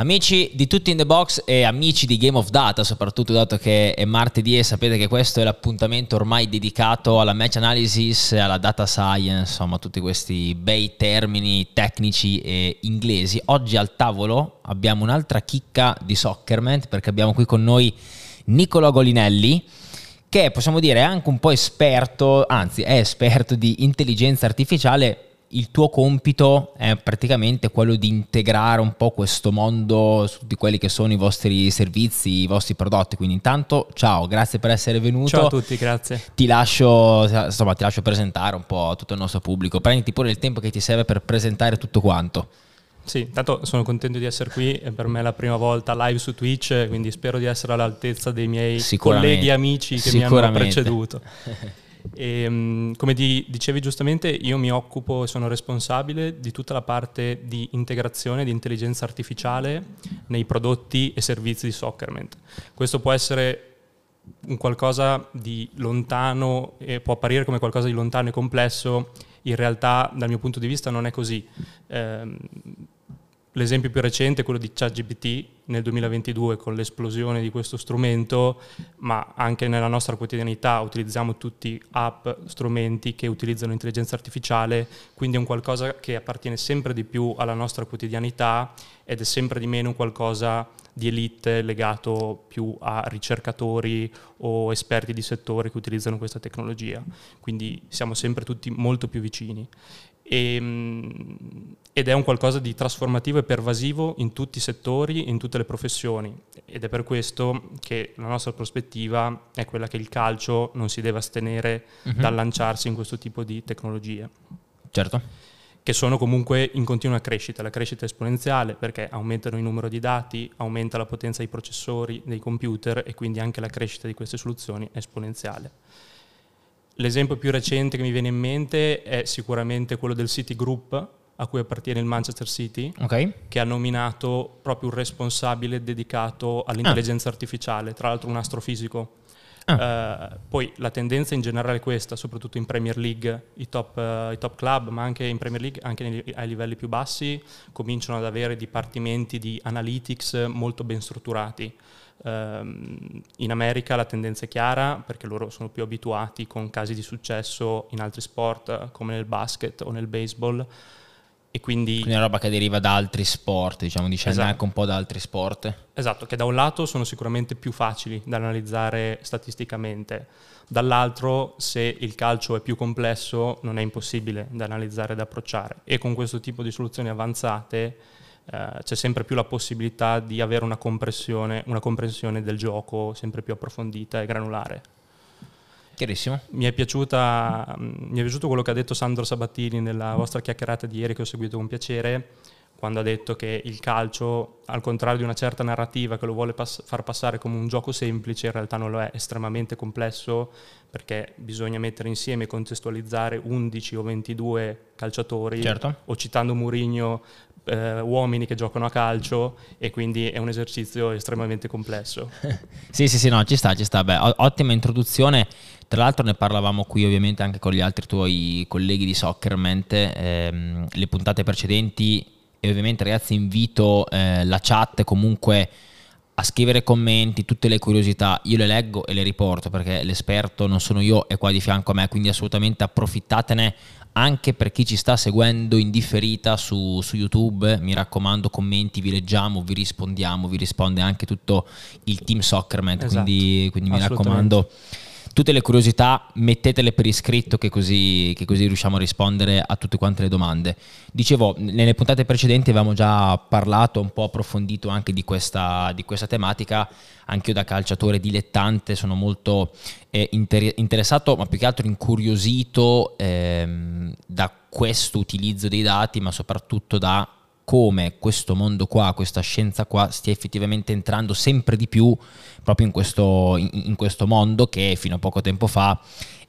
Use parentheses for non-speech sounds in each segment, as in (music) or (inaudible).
Amici di Tutti in the Box e amici di Game of Data, soprattutto dato che è martedì e sapete che questo è l'appuntamento ormai dedicato alla match analysis, alla data science, insomma tutti questi bei termini tecnici e inglesi. Oggi al tavolo abbiamo un'altra chicca di Soccerman perché abbiamo qui con noi Nicola Golinelli che possiamo dire è anche un po' esperto, anzi è esperto di intelligenza artificiale il tuo compito è praticamente quello di integrare un po' questo mondo su tutti quelli che sono i vostri servizi, i vostri prodotti. Quindi intanto ciao, grazie per essere venuto. Ciao a tutti, grazie. Ti lascio, insomma, ti lascio presentare un po' tutto il nostro pubblico. Prenditi pure il tempo che ti serve per presentare tutto quanto. Sì, intanto sono contento di essere qui, per me è la prima volta live su Twitch, quindi spero di essere all'altezza dei miei colleghi e amici che mi hanno preceduto. (laughs) E, ehm, come di, dicevi giustamente, io mi occupo e sono responsabile di tutta la parte di integrazione di intelligenza artificiale nei prodotti e servizi di Soccerment. Questo può essere un qualcosa di lontano e può apparire come qualcosa di lontano e complesso, in realtà dal mio punto di vista non è così. Eh, L'esempio più recente è quello di ChatGPT nel 2022 con l'esplosione di questo strumento, ma anche nella nostra quotidianità utilizziamo tutti app, strumenti che utilizzano intelligenza artificiale, quindi è un qualcosa che appartiene sempre di più alla nostra quotidianità ed è sempre di meno qualcosa di elite legato più a ricercatori o esperti di settore che utilizzano questa tecnologia. Quindi siamo sempre tutti molto più vicini. E, ehm, ed è un qualcosa di trasformativo e pervasivo in tutti i settori, in tutte le professioni ed è per questo che la nostra prospettiva è quella che il calcio non si deve astenere uh-huh. dal lanciarsi in questo tipo di tecnologie. Certo. Che sono comunque in continua crescita, la crescita è esponenziale perché aumentano il numero di dati, aumenta la potenza dei processori, dei computer e quindi anche la crescita di queste soluzioni è esponenziale. L'esempio più recente che mi viene in mente è sicuramente quello del City Group, a cui appartiene il Manchester City, okay. che ha nominato proprio un responsabile dedicato all'intelligenza ah. artificiale, tra l'altro un astrofisico. Ah. Uh, poi la tendenza in generale è questa, soprattutto in Premier League, i top, uh, i top club, ma anche in Premier League, anche nei, ai livelli più bassi, cominciano ad avere dipartimenti di analytics molto ben strutturati. Ehm, in America la tendenza è chiara perché loro sono più abituati con casi di successo in altri sport come nel basket o nel baseball e quindi... Quindi è una roba che deriva da altri sport, diciamo, dicendo esatto. anche un po' da altri sport. Esatto, che da un lato sono sicuramente più facili da analizzare statisticamente, dall'altro se il calcio è più complesso non è impossibile da analizzare e da approcciare e con questo tipo di soluzioni avanzate eh, c'è sempre più la possibilità di avere una una comprensione del gioco sempre più approfondita e granulare. Chiarissimo. Mi è, piaciuta, mm, mi è piaciuto quello che ha detto Sandro Sabattini nella vostra chiacchierata di ieri che ho seguito con piacere, quando ha detto che il calcio, al contrario di una certa narrativa che lo vuole pass- far passare come un gioco semplice, in realtà non lo è, estremamente complesso perché bisogna mettere insieme e contestualizzare 11 o 22 calciatori, certo. o citando Murigno, eh, uomini che giocano a calcio e quindi è un esercizio estremamente complesso. (laughs) sì, sì, sì, no, ci sta, ci sta. Beh, ottima introduzione. Tra l'altro ne parlavamo qui ovviamente anche con gli altri tuoi colleghi di Soccerment, ehm, le puntate precedenti e ovviamente ragazzi invito eh, la chat comunque a scrivere commenti, tutte le curiosità, io le leggo e le riporto perché l'esperto non sono io, è qua di fianco a me, quindi assolutamente approfittatene anche per chi ci sta seguendo in differita su, su, YouTube, mi raccomando commenti, vi leggiamo, vi rispondiamo, vi risponde anche tutto il team Soccerman, esatto. quindi, quindi mi raccomando tutte le curiosità mettetele per iscritto che così, che così, riusciamo a rispondere a tutte quante le domande. Dicevo, nelle puntate precedenti avevamo già parlato, un po' approfondito anche di questa, di questa tematica, anche io da calciatore dilettante sono molto eh, inter- interessato, ma più che altro incuriosito ehm, da questo utilizzo dei dati, ma soprattutto da come questo mondo qua, questa scienza qua stia effettivamente entrando sempre di più proprio in questo, in, in questo mondo che fino a poco tempo fa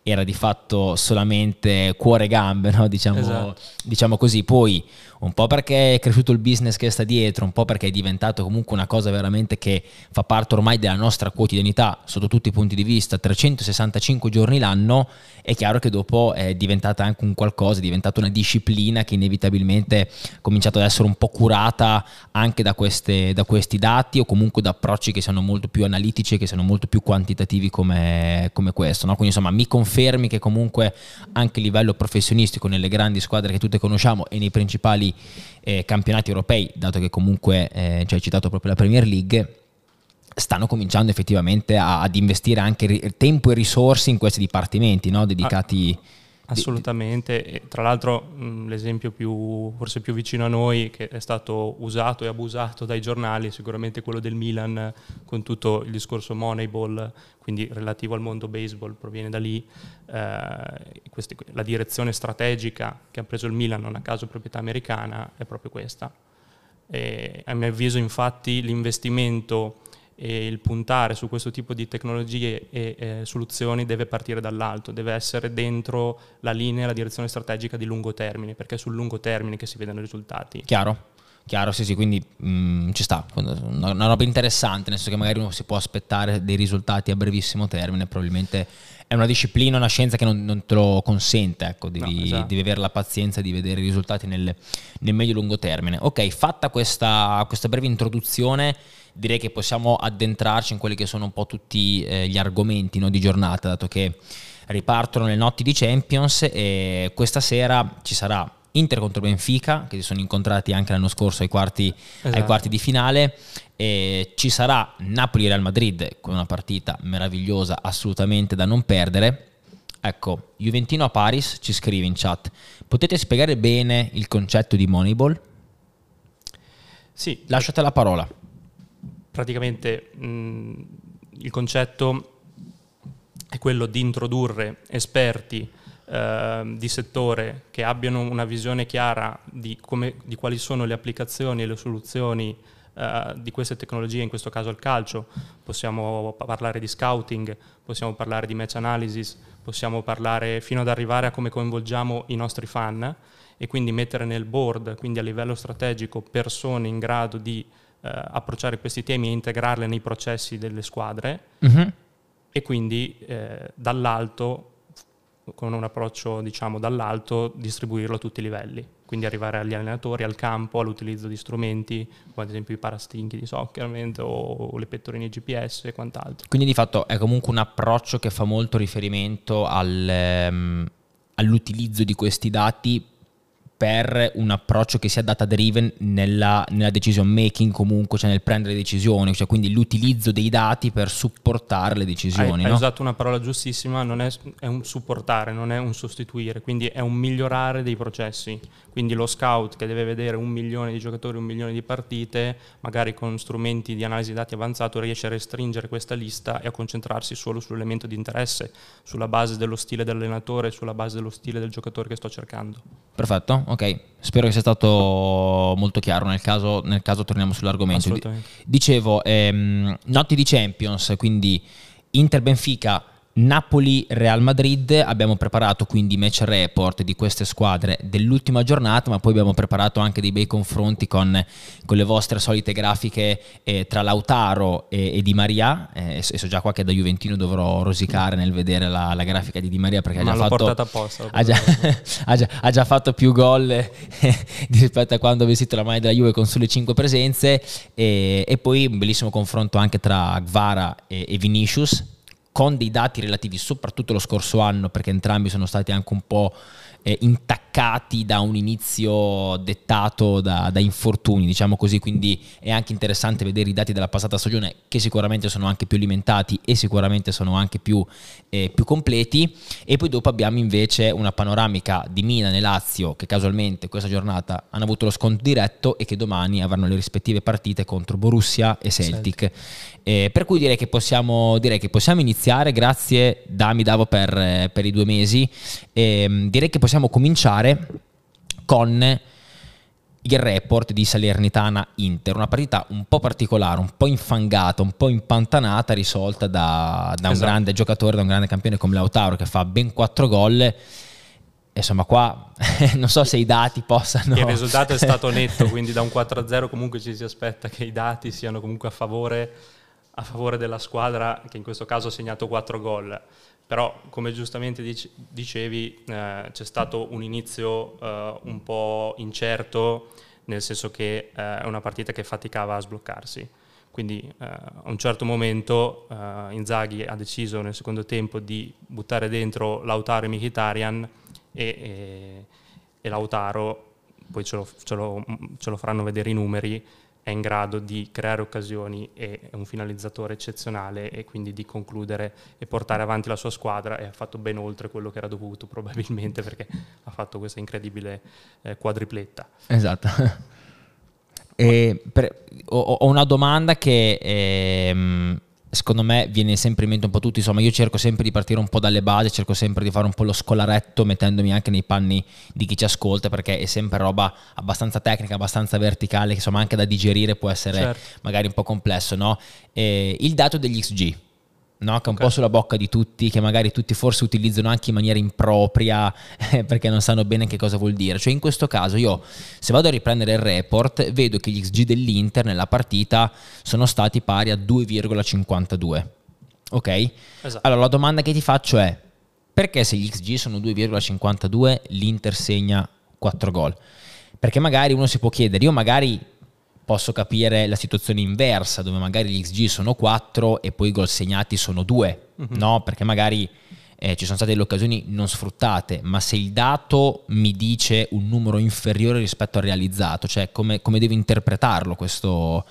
era di fatto solamente cuore e gambe, no? diciamo, esatto. diciamo, così. Poi un po' perché è cresciuto il business che sta dietro, un po' perché è diventato comunque una cosa veramente che fa parte ormai della nostra quotidianità sotto tutti i punti di vista, 365 giorni l'anno, è chiaro che dopo è diventata anche un qualcosa, è diventata una disciplina che inevitabilmente ha cominciato ad essere un po' curata anche da, queste, da questi dati o comunque da approcci che siano molto più analitici e che siano molto più quantitativi come, come questo. No? Quindi insomma mi confermi che comunque anche a livello professionistico nelle grandi squadre che tutte conosciamo e nei principali eh, campionati europei, dato che comunque eh, ci hai citato proprio la Premier League, stanno cominciando effettivamente a, ad investire anche tempo e risorse in questi dipartimenti no? dedicati... Ah Assolutamente, e tra l'altro l'esempio più, forse più vicino a noi che è stato usato e abusato dai giornali è sicuramente quello del Milan con tutto il discorso Moneyball, quindi relativo al mondo baseball, proviene da lì. Eh, questi, la direzione strategica che ha preso il Milan, non a caso proprietà americana, è proprio questa. E, a mio avviso infatti l'investimento e il puntare su questo tipo di tecnologie e eh, soluzioni deve partire dall'alto, deve essere dentro la linea, la direzione strategica di lungo termine, perché è sul lungo termine che si vedono i risultati. Chiaro? Chiaro, sì, sì, quindi mh, mm, ci sta, una, una, roba interessante, nel senso che magari uno si può aspettare dei risultati a brevissimo termine, probabilmente è una disciplina, una scienza che non, non te lo consente, ecco, devi, no, esatto. devi, avere la pazienza di vedere i risultati nel, nel medio-lungo termine. Ok, fatta questa, questa breve introduzione, direi che possiamo addentrarci in quelli che sono un po' tutti eh, gli argomenti no, di giornata, dato che ripartono le notti di Champions e questa sera ci sarà Inter contro Benfica, che si sono incontrati anche l'anno scorso ai quarti, esatto. ai quarti di finale, e ci sarà Napoli-Real Madrid con una partita meravigliosa, assolutamente da non perdere. Ecco, Juventino a Paris ci scrive in chat, potete spiegare bene il concetto di Moneyball? Sì. Lasciate la parola praticamente mh, il concetto è quello di introdurre esperti eh, di settore che abbiano una visione chiara di, come, di, quali sono le applicazioni e le soluzioni eh, di queste tecnologie, in questo caso il calcio. Possiamo parlare di scouting, possiamo parlare di match analysis, possiamo parlare fino ad arrivare a come coinvolgiamo i nostri fan e quindi mettere nel board, quindi a livello strategico, persone in grado di approcciare questi temi e integrarli nei processi delle squadre uh-huh. e quindi eh, dall'alto, con un approccio diciamo dall'alto, distribuirlo a tutti i livelli. Quindi arrivare agli allenatori, al campo, all'utilizzo di strumenti, come ad esempio i parastinchi di soccer o le pettorine GPS e quant'altro. Quindi di fatto è comunque un approccio che fa molto riferimento al, um, all'utilizzo di questi dati per un approccio che sia data driven nella, nella, decision making comunque, cioè nel prendere decisioni, cioè quindi l'utilizzo dei dati per supportare le decisioni. Hai, no? hai usato una parola giustissima, non è, è, un supportare, non è un sostituire, quindi è un migliorare dei processi. Quindi lo scout che deve vedere un milione di giocatori, un milione di partite, magari con strumenti di analisi dati avanzato riesce a restringere questa lista e a concentrarsi solo sull'elemento di interesse, sulla base dello stile dell'allenatore, sulla base dello stile del giocatore che sto cercando. Perfetto, ok. Spero che sia stato molto chiaro. Nel caso, nel caso torniamo sull'argomento. Dicevo, ehm, notti di Champions, quindi Inter Benfica Napoli-Real Madrid abbiamo preparato quindi match report di queste squadre dell'ultima giornata, ma poi abbiamo preparato anche dei bei confronti con, con le vostre solite grafiche eh, tra Lautaro e, e Di Maria. Eh, e so già qua che da Juventino dovrò rosicare nel vedere la, la grafica di Di Maria perché ha già, fatto, apposta, ha, già, (laughs) ha, già, ha già, fatto più gol eh, (laughs) rispetto a quando ha vestito la maglia della Juve con sole 5 presenze. E, e, poi un bellissimo confronto anche tra Gvara e, e Vinicius con dei dati relativi soprattutto lo scorso anno, perché entrambi sono stati anche un po' eh, intaccati da un inizio dettato da, da, infortuni, diciamo così, quindi è anche interessante vedere i dati della passata stagione che sicuramente sono anche più alimentati e sicuramente sono anche più, eh, più completi e poi dopo abbiamo invece una panoramica di Milan e Lazio che casualmente questa giornata hanno avuto lo sconto diretto e che domani avranno le rispettive partite contro Borussia e Celtic. Celtic. Eh, per cui direi che, possiamo, direi che possiamo iniziare, grazie Dami Davo per, per i due mesi, eh, direi che possiamo cominciare con il report di Salernitana Inter, una partita un po' particolare, un po' infangata, un po' impantanata, risolta da, da un esatto. grande giocatore, da un grande campione come Lautaro che fa ben 4 gol insomma qua (laughs) non so se i dati possano... Il risultato è stato (laughs) netto, quindi da un 4-0 comunque ci si aspetta che i dati siano comunque a favore, a favore della squadra che in questo caso ha segnato 4 gol. Però come giustamente dicevi eh, c'è stato un inizio eh, un po' incerto, nel senso che eh, è una partita che faticava a sbloccarsi. Quindi eh, a un certo momento eh, Inzaghi ha deciso nel secondo tempo di buttare dentro Lautaro e Mkhitaryan e, e, e Lautaro, poi ce lo, ce, lo, ce lo, faranno vedere i numeri, è in grado di creare occasioni, è un finalizzatore eccezionale e quindi di concludere e portare avanti la sua squadra e ha fatto ben oltre quello che era dovuto probabilmente perché ha fatto questa incredibile eh, quadripletta. Esatto. (laughs) per, ho, ho, una domanda che ehm, secondo me viene sempre in mente un po' tutti, insomma io cerco sempre di partire un po' dalle basi, cerco sempre di fare un po' lo scolaretto mettendomi anche nei panni di chi ci ascolta perché è sempre roba abbastanza tecnica, abbastanza verticale, che insomma anche da digerire può essere certo. magari un po' complesso, no? il dato degli XG, no? che è un okay. po' sulla bocca di tutti, che magari tutti forse utilizzano anche in maniera impropria eh, (laughs) perché non sanno bene che cosa vuol dire. Cioè in questo caso io se vado a riprendere il report vedo che gli XG dell'Inter nella partita sono stati pari a 2,52. Ok? Esatto. Allora la domanda che ti faccio è perché se gli XG sono 2,52 l'Inter segna 4 gol? Perché magari uno si può chiedere, io magari posso capire la situazione inversa, dove magari gli XG sono 4 e poi i gol segnati sono 2, uh-huh. Mhm. no? Perché magari eh, ci sono state delle occasioni non sfruttate, ma se il dato mi dice un numero inferiore rispetto al realizzato, cioè come, come devo interpretarlo questo,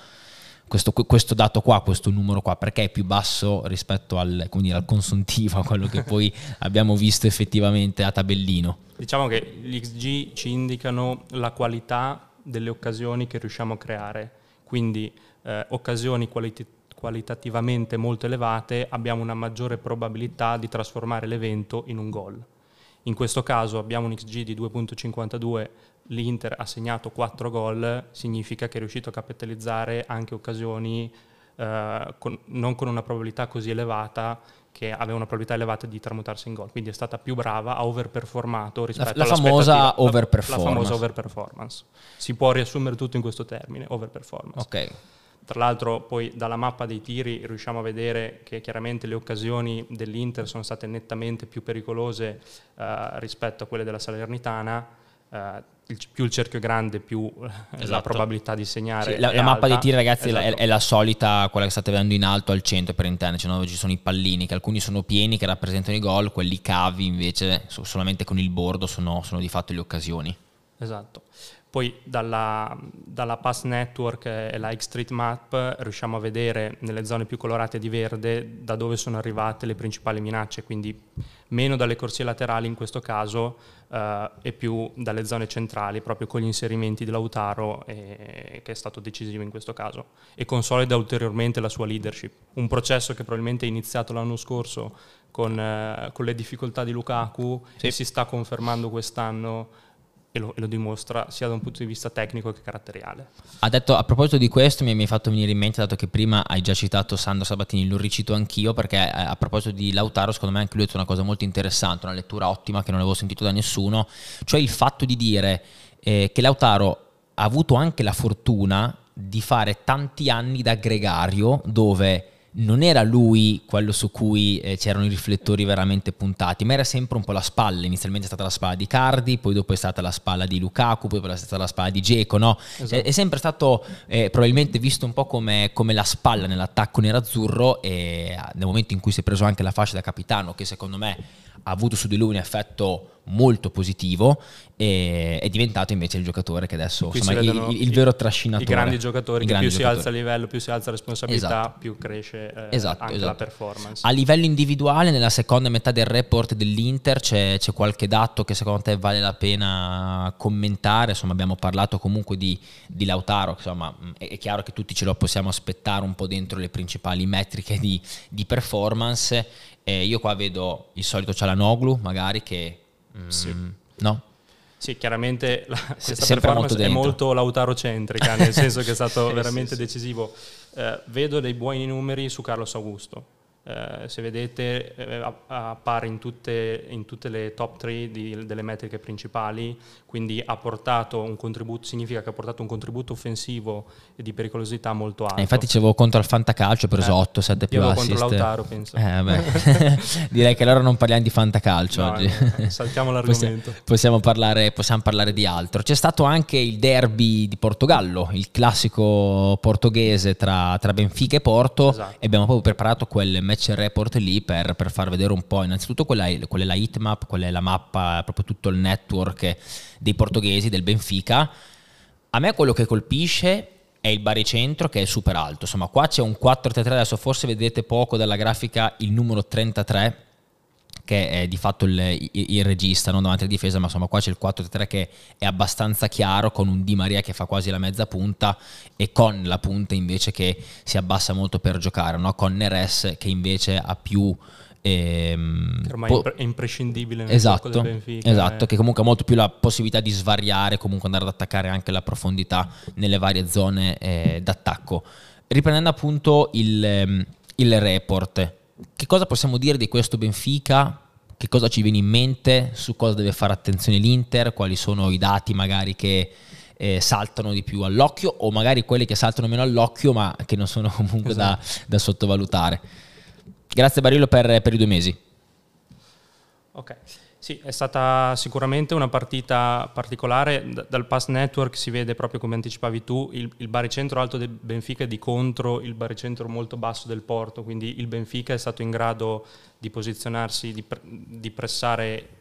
questo, questo, dato qua, questo numero qua, perché è più basso rispetto al, dire, al consuntivo, a quello che (laughs) poi abbiamo visto effettivamente a tabellino? Diciamo che gli XG ci indicano la qualità delle occasioni che riusciamo a creare. Quindi eh, occasioni qualit- qualitativamente molto elevate abbiamo una maggiore probabilità di trasformare l'evento in un gol. In questo caso abbiamo un XG di 2.52, l'Inter ha segnato 4 gol, significa che è riuscito a capitalizzare anche occasioni eh, con, non con una probabilità così elevata che aveva una probabilità elevata di tramutarsi in gol, quindi è stata più brava, ha overperformato rispetto la, la famosa overperformance. La, la famosa overperformance. Si può riassumere tutto in questo termine, overperformance. Ok. Tra l'altro poi dalla mappa dei tiri riusciamo a vedere che chiaramente le occasioni dell'Inter sono state nettamente più pericolose eh, rispetto a quelle della Salernitana. Eh, più il cerchio grande, più eh, esatto. la probabilità di segnare. Sì, la, la mappa dei tiri, ragazzi, esatto. è, è, la solita, quella che state vedendo in alto al centro per intendere, cioè dove ci sono i pallini, che alcuni sono pieni, che rappresentano i gol, quelli cavi invece solamente con il bordo sono, sono di fatto le occasioni. Esatto. Poi dalla, dalla, Pass Network e la X-Street riusciamo a vedere nelle zone più colorate di verde da dove sono arrivate le principali minacce, quindi meno dalle corsie laterali in questo caso eh, e più dalle zone centrali, proprio con gli inserimenti di Lautaro eh, che è stato decisivo in questo caso e consolida ulteriormente la sua leadership. Un processo che probabilmente è iniziato l'anno scorso con, eh, con le difficoltà di Lukaku sì. e si sta confermando quest'anno e lo, e lo, dimostra sia da un punto di vista tecnico che caratteriale. Ha detto, a proposito di questo mi hai fatto venire in mente, dato che prima hai già citato Sandro Sabatini, lo ricito anch'io perché eh, a proposito di Lautaro secondo me anche lui ha detto una cosa molto interessante, una lettura ottima che non avevo sentito da nessuno, cioè il fatto di dire eh, che Lautaro ha avuto anche la fortuna di fare tanti anni da gregario dove non era lui quello su cui eh, c'erano i riflettori veramente puntati, ma era sempre un po' la spalla. Inizialmente è stata la spalla di Cardi, poi dopo è stata la spalla di Lukaku, poi è stata la spalla di Geco. No? Esatto. È, è, sempre stato eh, probabilmente visto un po' come, come la spalla nell'attacco nerazzurro e nel momento in cui si è preso anche la fascia da capitano, che secondo me ha avuto su di lui un effetto molto positivo e è diventato invece il giocatore che adesso insomma, il, il, il, vero trascinatore. I grandi giocatori, I grandi più giocatori. si alza il livello, più si alza la responsabilità, esatto. più cresce eh, esatto, anche esatto. la performance. A livello individuale, nella seconda metà del report dell'Inter c'è, c'è, qualche dato che secondo te vale la pena commentare? Insomma, abbiamo parlato comunque di, di Lautaro, insomma, è, è, chiaro che tutti ce lo possiamo aspettare un po' dentro le principali metriche di, di performance eh, io qua vedo il solito Cialanoglu, magari che... Mm, sì. No? Sì, chiaramente la, questa S- performance molto è molto lautarocentrica, nel (laughs) senso che è stato sì, veramente sì, decisivo. Eh, vedo dei buoni numeri su Carlos Augusto. Eh, se vedete eh, appare in tutte, in tutte, le top 3 di, delle metriche principali, quindi ha portato un contributo, significa che ha portato un contributo offensivo e di pericolosità molto alto. Eh, infatti c'avevo contro il Fantacalcio, ho preso 8, 7 più assist. contro Lautaro, penso. Eh, (laughs) Direi che allora non parliamo di Fantacalcio no, oggi. Saltiamo (laughs) l'argomento. possiamo, possiamo, parlare, possiamo parlare di altro. C'è stato anche il derby di Portogallo, il classico portoghese tra, tra Benfica e Porto esatto. e abbiamo proprio preparato quel match match report lì per, per far vedere un po' innanzitutto quella è, qual è la heatmap, qual è la mappa, proprio tutto il network dei portoghesi, del Benfica. A me quello che colpisce è il baricentro che è super alto, insomma qua c'è un 4-3-3, adesso forse vedete poco dalla grafica il numero 33 che è di fatto il, il regista non davanti alla difesa, ma insomma qua c'è il 4-3 che è abbastanza chiaro con un Di Maria che fa quasi la mezza punta e con la punta invece che si abbassa molto per giocare, no? con Neres che invece ha più... Ehm, che ormai po- è imprescindibile nel esatto, del Benfica. Esatto, eh. che comunque ha molto più la possibilità di svariare, comunque andare ad attaccare anche la profondità nelle varie zone eh, d'attacco. Riprendendo appunto il, ehm, il report, che cosa possiamo dire di questo Benfica? Che cosa ci viene in mente? Su cosa deve fare attenzione l'Inter? Quali sono i dati magari che eh, saltano di più all'occhio o magari quelli che saltano meno all'occhio ma che non sono (laughs) comunque esatto. da, da, sottovalutare? Grazie Barillo per, per i due mesi. Ok. Sì, è stata sicuramente una partita particolare. dal pass network si vede proprio come anticipavi tu, il, il baricentro alto del Benfica è di contro il baricentro molto basso del Porto, quindi il Benfica è stato in grado di posizionarsi, di, pre- di pressare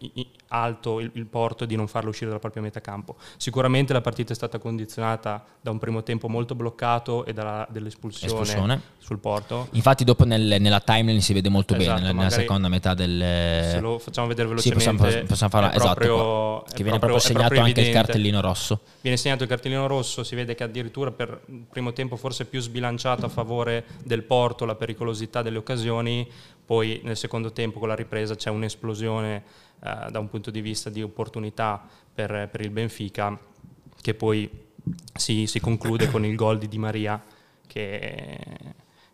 alto il, il, Porto e di non farlo uscire dalla propria metà campo. Sicuramente la partita è stata condizionata da un primo tempo molto bloccato e dall'espulsione Espulsione. sul Porto. Infatti dopo nel, nella timeline si vede molto esatto, bene, nella seconda metà del... Se lo facciamo vedere velocemente. Sì, possiamo, possiamo farlo, esatto, proprio, che viene proprio, proprio segnato proprio anche il cartellino rosso. Viene segnato il cartellino rosso, si vede che addirittura per il primo tempo forse più sbilanciato a favore del Porto, la pericolosità delle occasioni, poi nel secondo tempo con la ripresa c'è un'esplosione eh, da un punto di vista di opportunità per, per il Benfica che poi si, si, conclude con il gol di Di Maria che,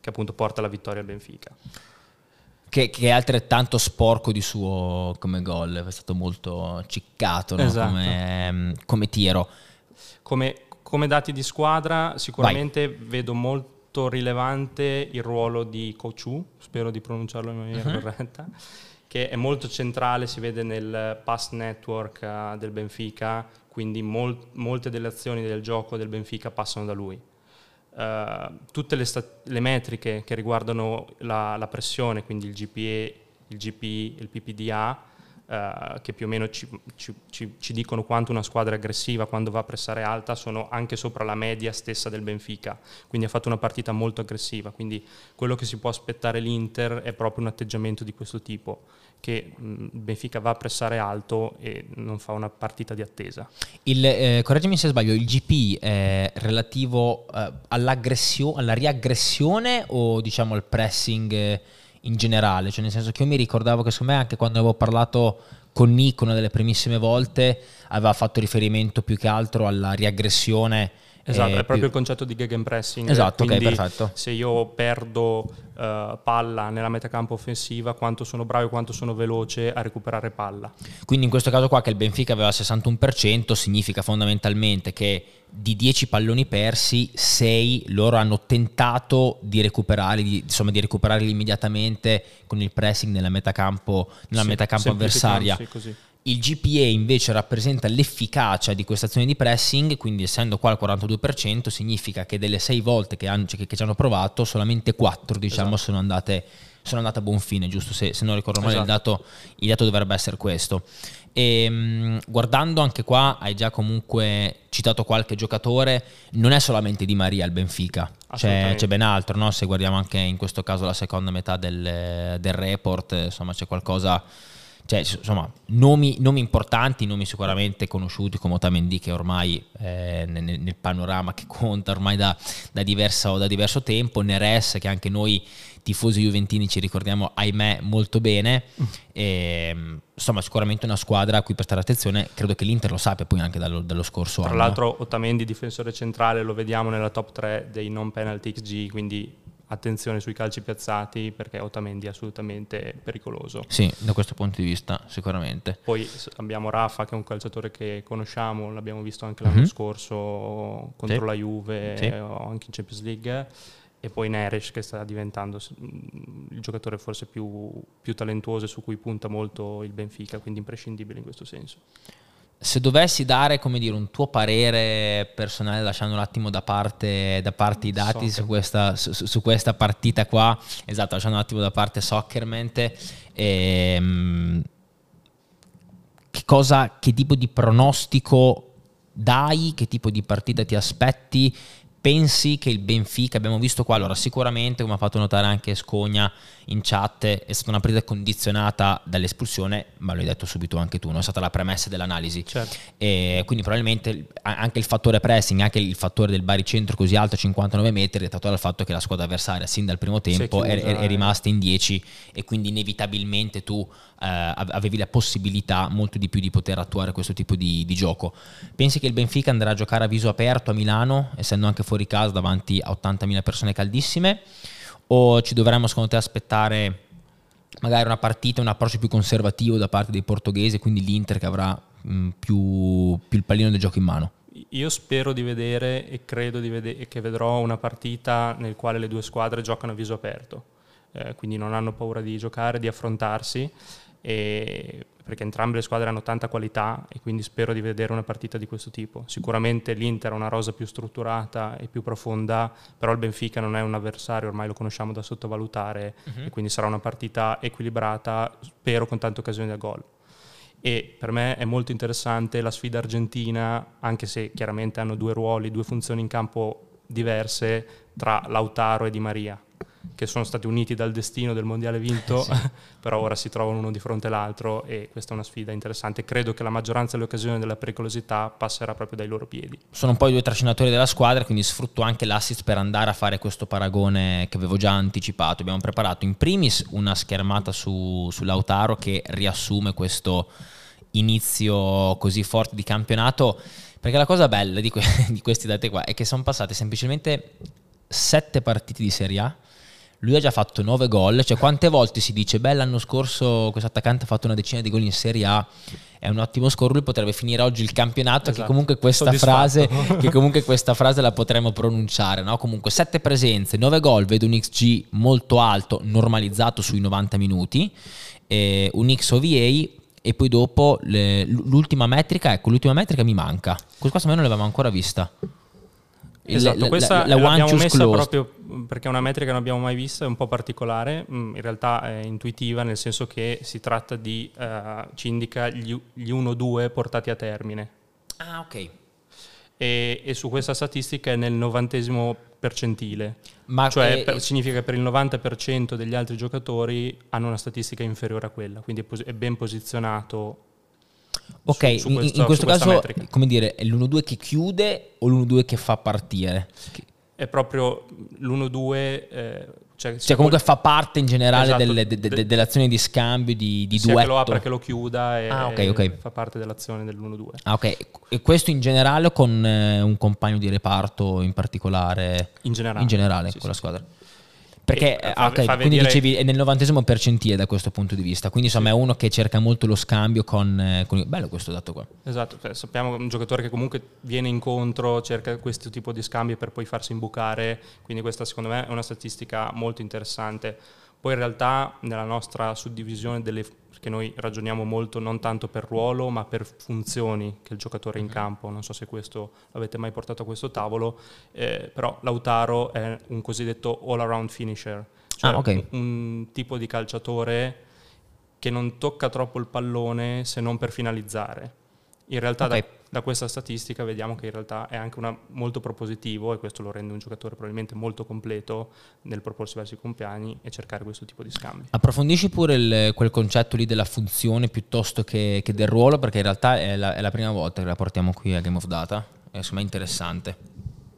che appunto porta la vittoria al Benfica. Che, che, è altrettanto sporco di suo come gol, è stato molto ciccato no? esatto. come, come, tiro. Come, come, dati di squadra sicuramente Vai. vedo molto molto rilevante il ruolo di Cochu, spero di pronunciarlo in maniera uh-huh. corretta, che è molto centrale, si vede nel pass network uh, del Benfica, quindi mol- molte delle azioni del gioco del Benfica passano da lui. Uh, tutte le, stat- le, metriche che riguardano la, la pressione, quindi il GPE, il GPI, il PPDA, Uh, che più o meno ci, ci, ci, ci, dicono quanto una squadra aggressiva quando va a pressare alta sono anche sopra la media stessa del Benfica, quindi ha fatto una partita molto aggressiva, quindi quello che si può aspettare l'Inter è proprio un atteggiamento di questo tipo, che Benfica va a pressare alto e non fa una partita di attesa. Il, eh, correggimi se sbaglio, il GP è relativo eh, alla riaggressione o diciamo al pressing? In generale, cioè nel senso che io mi ricordavo che secondo me anche quando avevo parlato con Nick una delle primissime volte aveva fatto riferimento più che altro alla riaggressione Esatto, è proprio più... il concetto di gegenpressing. Esatto, ok, perfetto. Se io perdo uh, palla nella metacampo offensiva, quanto sono bravo e quanto sono veloce a recuperare palla. Quindi in questo caso qua che il Benfica aveva il 61%, significa fondamentalmente che di 10 palloni persi, 6 loro hanno tentato di recuperarli, insomma di recuperarli immediatamente con il pressing nella metacampo, nella sì, metacampo avversaria. Sì, il GPA invece rappresenta l'efficacia di questa azione di pressing, quindi essendo qua al 42%, significa che delle 6 volte che, hanno, che, che ci hanno provato, solamente 4 diciamo, esatto. sono, andate, sono, andate, a buon fine, giusto? Se, se non ricordo male esatto. il, dato, il, dato, dovrebbe essere questo. E, ehm, guardando anche qua, hai già comunque citato qualche giocatore, non è solamente Di Maria il Benfica, c'è, c'è, ben altro, no? se guardiamo anche in questo caso la seconda metà del, del report, insomma c'è qualcosa cioè, insomma, nomi, nomi, importanti, nomi sicuramente conosciuti come Otamendi che ormai è nel, nel panorama che conta ormai da, da, diverso, da, diverso, tempo, Neres che anche noi tifosi juventini ci ricordiamo ahimè molto bene, mm. e, insomma sicuramente una squadra a cui prestare attenzione, credo che l'Inter lo sappia poi anche dallo, dallo scorso Tra anno. Tra l'altro Otamendi difensore centrale lo vediamo nella top 3 dei non penalty XG, quindi attenzione sui calci piazzati perché Otamendi è assolutamente pericoloso. Sì, da questo punto di vista sicuramente. Poi abbiamo Rafa che è un calciatore che conosciamo, l'abbiamo visto anche l'anno mm-hmm. scorso contro sì. la Juve sì. o anche in Champions League e poi Neres che sta diventando il giocatore forse più, più talentuoso e su cui punta molto il Benfica, quindi imprescindibile in questo senso se dovessi dare come dire, un tuo parere personale, lasciando un attimo da parte, da parte i dati su questa, su, su questa, partita qua, esatto, lasciando un attimo da parte Soccermente, ehm, che, cosa, che tipo di pronostico dai, che tipo di partita ti aspetti? Pensi che il Benfica, abbiamo visto qua, allora sicuramente come ha fatto notare anche Scogna in chat, è stata una partita condizionata dall'espulsione, ma l'hai detto subito anche tu, non è stata la premessa dell'analisi. Certo. E quindi probabilmente anche il fattore pressing, anche il fattore del baricentro così alto, 59 metri, è dettato dal fatto che la squadra avversaria sin dal primo tempo chiusa, è, è, è, rimasta in 10 e quindi inevitabilmente tu eh, avevi la possibilità molto di più di poter attuare questo tipo di, di gioco. Pensi che il Benfica andrà a giocare a viso aperto a Milano, essendo anche fuori casa davanti a 80.000 persone caldissime o ci dovremmo secondo te aspettare magari una partita, un approccio più conservativo da parte dei portoghesi, quindi l'Inter che avrà mh, più, più, il pallino del gioco in mano? Io spero di vedere e credo di vedere, che vedrò una partita nel quale le due squadre giocano a viso aperto, eh, quindi non hanno paura di giocare, di affrontarsi perché entrambe le squadre hanno tanta qualità e quindi spero di vedere una partita di questo tipo. Sicuramente l'Inter ha una rosa più strutturata e più profonda, però il Benfica non è un avversario, ormai lo conosciamo da sottovalutare uh-huh. e quindi sarà una partita equilibrata, spero con tante occasioni da gol. E per me è molto interessante la sfida argentina, anche se chiaramente hanno due ruoli, due funzioni in campo diverse tra Lautaro e Di Maria che sono stati uniti dal destino del mondiale vinto, (laughs) sì. (laughs) però ora si trovano uno di fronte all'altro e questa è una sfida interessante. Credo che la maggioranza delle occasioni della pericolosità passerà proprio dai loro piedi. Sono un po' i due trascinatori della squadra, quindi sfrutto anche l'assist per andare a fare questo paragone che avevo già anticipato. Abbiamo preparato in primis una schermata su, su Lautaro che riassume questo inizio così forte di campionato. Perché la cosa bella di, que- (laughs) di questi dati qua è che sono passate semplicemente sette partite di Serie A lui ha già fatto 9 gol, cioè quante volte si dice, beh l'anno scorso questo attaccante ha fatto una decina di gol in Serie A, è un ottimo score, lui potrebbe finire oggi il campionato, esatto. che, comunque questa frase, (laughs) che comunque questa frase la potremmo pronunciare, no? comunque 7 presenze, 9 gol, vedo un XG molto alto, normalizzato sui 90 minuti, eh, un XOVA e poi dopo le, l'ultima metrica, ecco l'ultima metrica mi manca, questa me non l'avevamo ancora vista. Esatto, la, questa la, la l'abbiamo messa closed. proprio perché è una metrica che non abbiamo mai vista, è un po' particolare, mm, in realtà è intuitiva nel senso che si tratta di, uh, ci indica gli, gli 1-2 portati a termine. Ah, ok. E, e, su questa statistica è nel novantesimo percentile, Ma cioè è, per, significa che per il 90% degli altri giocatori hanno una statistica inferiore a quella, quindi è, pos- è ben posizionato Ok, su, su questo, in questo caso, metrica. come dire, è l'1-2 che chiude o l'1-2 che fa partire? È proprio l'1-2... Eh, cioè, cioè comunque fa parte in generale esatto, delle, de, de, dell'azione di scambio, di, di sia duetto. che lo apra che lo chiuda e, ah, okay, okay. fa parte dell'azione dell'1-2. Ah, ok. E questo in generale o con eh, un compagno di reparto in particolare? In generale. In generale, sì, con sì, la squadra. Perché eh, fa, okay, fa quindi vedere... dicevi è nel 90 percentile da questo punto di vista, quindi insomma sì. è uno che cerca molto lo scambio con, eh, con... Bello questo dato qua. Esatto, cioè, sappiamo un giocatore che comunque viene incontro, cerca questo tipo di scambio per poi farsi imbucare, quindi questa secondo me è una statistica molto interessante. Poi in realtà nella nostra suddivisione delle perché noi ragioniamo molto non tanto per ruolo ma per funzioni che il giocatore in mhm. campo, non so se questo l'avete mai portato a questo tavolo, eh, però Lautaro è un cosiddetto all around finisher, cioè ah, okay. un tipo di calciatore che non tocca troppo il pallone se non per finalizzare. In realtà okay. da, da, questa statistica vediamo che in realtà è anche una, molto propositivo e questo lo rende un giocatore probabilmente molto completo nel proporsi verso i compagni e cercare questo tipo di scambi. Approfondisci pure il, quel concetto lì della funzione piuttosto che, che del ruolo perché in realtà è la, è la, prima volta che la portiamo qui a Game of Data, è insomma interessante.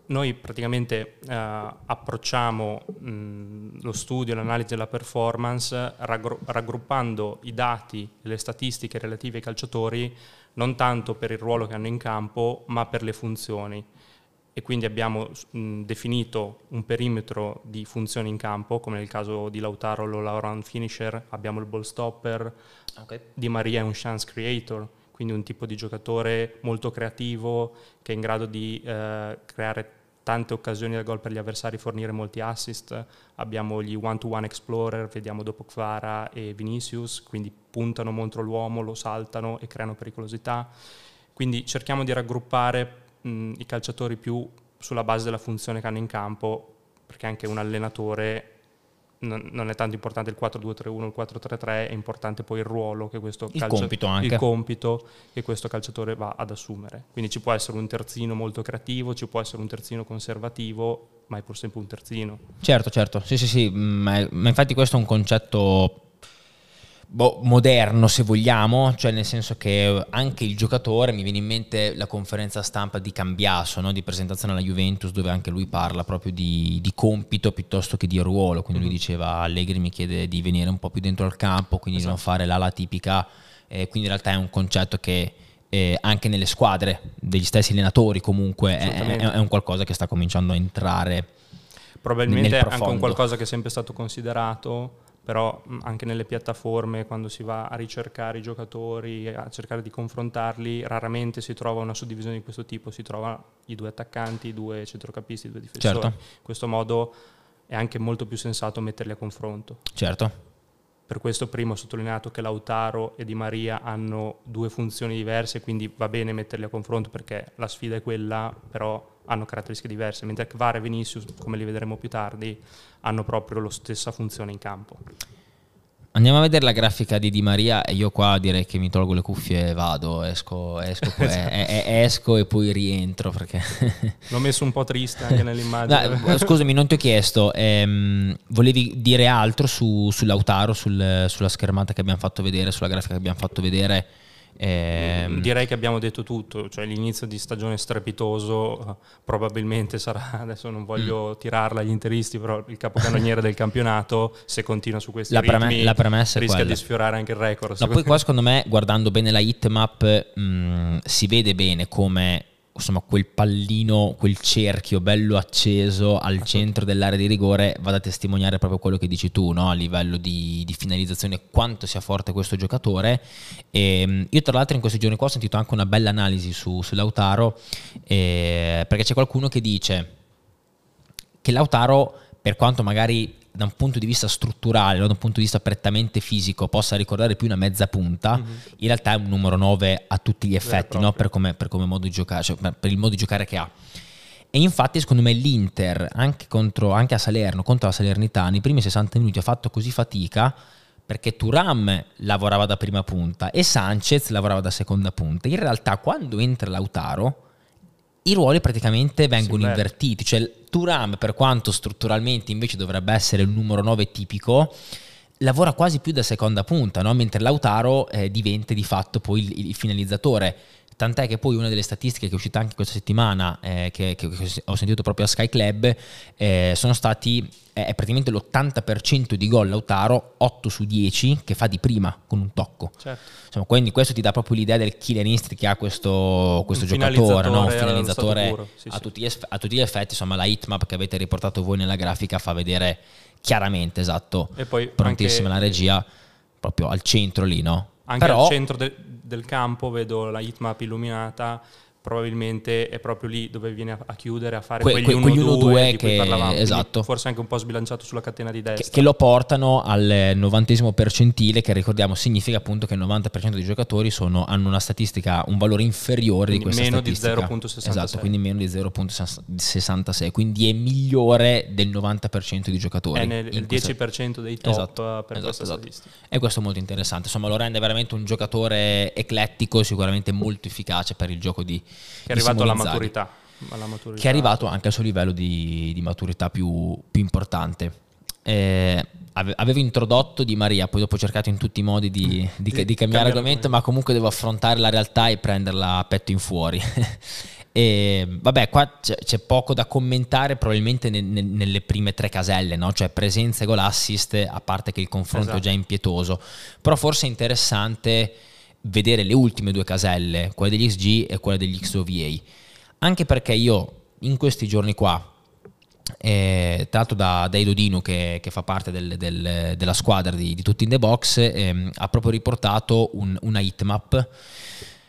Noi praticamente eh, approcciamo mh, lo studio, l'analisi della performance raggru- raggruppando i dati e le statistiche relative ai calciatori non tanto per il ruolo che hanno in campo, ma per le funzioni. e quindi abbiamo mh, definito un perimetro di funzioni in campo, come nel caso di Lautaro lo Lauran Finisher, abbiamo il ball stopper, okay. Di Maria è un chance creator, quindi un tipo di giocatore molto creativo che è in grado di eh, creare tante occasioni da gol per gli avversari, fornire molti assist. Abbiamo gli one-to-one explorer, vediamo dopo Kvara e Vinicius, quindi puntano contro l'uomo, lo saltano e creano pericolosità. Quindi cerchiamo di raggruppare mh, i calciatori più sulla base della funzione che hanno in campo, perché anche un allenatore non, non è tanto importante il 4-2-3-1, il 4-3-3, è importante poi il ruolo che questo, il calcio, compito, anche. il compito che questo calciatore va ad assumere. Quindi ci può essere un terzino molto creativo, ci può essere un terzino conservativo, ma è pur sempre un terzino. Certo, certo, sì, sì, sì, ma, ma infatti questo è un concetto boh, moderno se vogliamo, cioè nel senso che anche il giocatore, mi viene in mente la conferenza stampa di Cambiaso, no? di presentazione alla Juventus, dove anche lui parla proprio di, di compito piuttosto che di ruolo, quindi mm-hmm. lui diceva Allegri mi chiede di venire un po' più dentro al campo, quindi esatto. di non esatto. fare l'ala tipica, eh, quindi in realtà è un concetto che... Eh, anche nelle squadre degli stessi allenatori comunque è, è, è, un qualcosa che sta cominciando a entrare probabilmente è anche un qualcosa che è sempre stato considerato però anche nelle piattaforme quando si va a ricercare i giocatori, a cercare di confrontarli, raramente si trova una suddivisione di questo tipo, si trova i due attaccanti, i due centrocampisti, i due difensori. Certo. In questo modo è anche molto più sensato metterli a confronto. Certo. Per questo prima ho sottolineato che Lautaro e Di Maria hanno due funzioni diverse, quindi va bene metterli a confronto perché la sfida è quella, però hanno caratteristiche diverse, mentre Kvara e Vinicius, come li vedremo più tardi, hanno proprio la stessa funzione in campo. Andiamo a vedere la grafica di Di Maria e io qua direi che mi tolgo le cuffie e vado, esco, esco, esatto. e, e, esco e poi rientro perché... (laughs) L'ho messo un po' triste anche nell'immagine. No, scusami, non ti ho chiesto, ehm, volevi dire altro su, sull'Autaro, sul, sulla schermata che abbiamo fatto vedere, sulla grafica che abbiamo fatto vedere? Eh, Direi che abbiamo detto tutto, cioè l'inizio di stagione strepitoso probabilmente (laughs) sarà, adesso non voglio mm. tirarla agli interisti, però il capocannoniere del campionato, se continua su questi la ritmi, preme- la premessa rischia quella. di sfiorare anche il record. No, poi qua secondo me, guardando bene la hitmap, mh, mm, si vede bene come insomma, quel pallino, quel cerchio bello acceso al centro dell'area di rigore vada a testimoniare proprio quello che dici tu, no? a livello di, di, finalizzazione, quanto sia forte questo giocatore. E, ehm, io tra l'altro in questi giorni qua ho sentito anche una bella analisi su, su Lautaro, eh, perché c'è qualcuno che dice che Lautaro, per quanto magari da un punto di vista strutturale, da un punto di vista prettamente fisico, possa ricordare più una mezza punta, mm-hmm. in realtà è un numero 9 a tutti gli effetti, no? per, come, per, come modo di giocare, cioè per il modo di giocare che ha. E infatti, secondo me, l'Inter, anche, contro, anche a Salerno, contro la Salernitana, i primi 60 minuti ha fatto così fatica perché Turam lavorava da prima punta e Sanchez lavorava da seconda punta. In realtà, quando entra Lautaro, i ruoli praticamente vengono sì, invertiti, cioè Turam per quanto strutturalmente invece dovrebbe essere il numero 9 tipico, lavora quasi più da seconda punta, no? mentre Lautaro eh, diventa di fatto poi il, il, finalizzatore. Tant'è che poi una delle statistiche che è uscita anche questa settimana, eh, che, che, ho sentito proprio a Sky Club, eh, sono stati è praticamente l'80% di gol Lautaro, 8 su 10 che fa di prima con un tocco. Certo. Insomma, quindi questo ti dà proprio l'idea del killer instinct che ha questo, questo giocatore, no? un finalizzatore sì, a. Tutti eff- a, tutti gli effetti. Insomma, la hitmap che avete riportato voi nella grafica fa vedere chiaramente, esatto, e poi prontissima la regia, proprio al centro lì, no? Anche Però, al centro de- del campo vedo la hitmap illuminata probabilmente è proprio lì dove viene a, chiudere, a fare que, quegli 1-2 di cui parlavamo. Esatto. Forse anche un po' sbilanciato sulla catena di destra. Che, che, lo portano al novantesimo percentile, che ricordiamo significa appunto che il 90% dei giocatori sono, hanno una statistica, un valore inferiore quindi di questa meno statistica. di 0.66. Esatto, quindi meno di 0.66, quindi è migliore del 90% di giocatori. È nel, il 10% questa... dei top esatto, per esatto, esatto. statistica. E questo è molto interessante, insomma lo rende veramente un giocatore eclettico, sicuramente molto efficace per il gioco di che è arrivato alla maturità, alla maturità, Che è arrivato anche al suo livello di, di maturità più, più importante. Eh, avevo introdotto Di Maria, poi dopo ho cercato in tutti i modi di, di, di, di cambiare argomento, ma comunque devo affrontare la realtà e prenderla a petto in fuori. (laughs) e vabbè, qua c'è, c'è, poco da commentare, probabilmente ne, ne, nelle prime tre caselle, no? cioè presenza e gol assist, a parte che il confronto esatto. è già impietoso, però forse è interessante vedere le ultime due caselle, quella degli XG e quella degli XOVA. Anche perché io in questi giorni qua, eh, tra l'altro da, da Edo Dino che, che fa parte del, del, della squadra di, di, Tutti in the Box, ehm, ha proprio riportato un, una hitmap